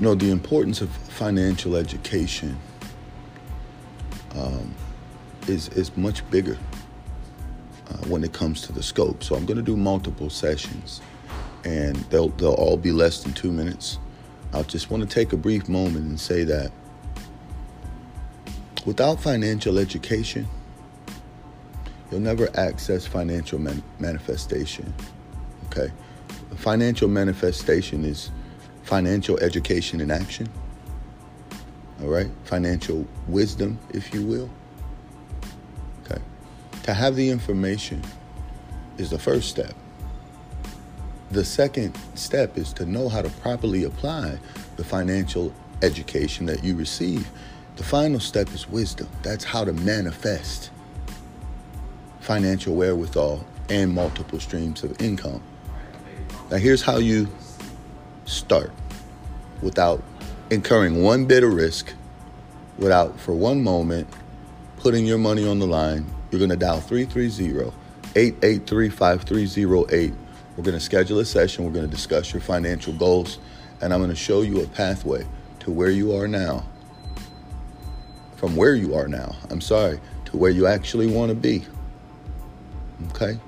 You know, the importance of financial education um, is, is much bigger uh, when it comes to the scope. So I'm going to do multiple sessions, and they'll, they'll all be less than two minutes. I just want to take a brief moment and say that without financial education, you'll never access financial man- manifestation. Okay? Financial manifestation is financial education in action. All right? Financial wisdom, if you will. Okay? To have the information is the first step. The second step is to know how to properly apply the financial education that you receive. The final step is wisdom. That's how to manifest financial wherewithal and multiple streams of income. Now, here's how you start without incurring one bit of risk, without for one moment putting your money on the line. You're going to dial 330 883 5308. We're going to schedule a session. We're going to discuss your financial goals, and I'm going to show you a pathway to where you are now. From where you are now, I'm sorry, to where you actually want to be. Okay?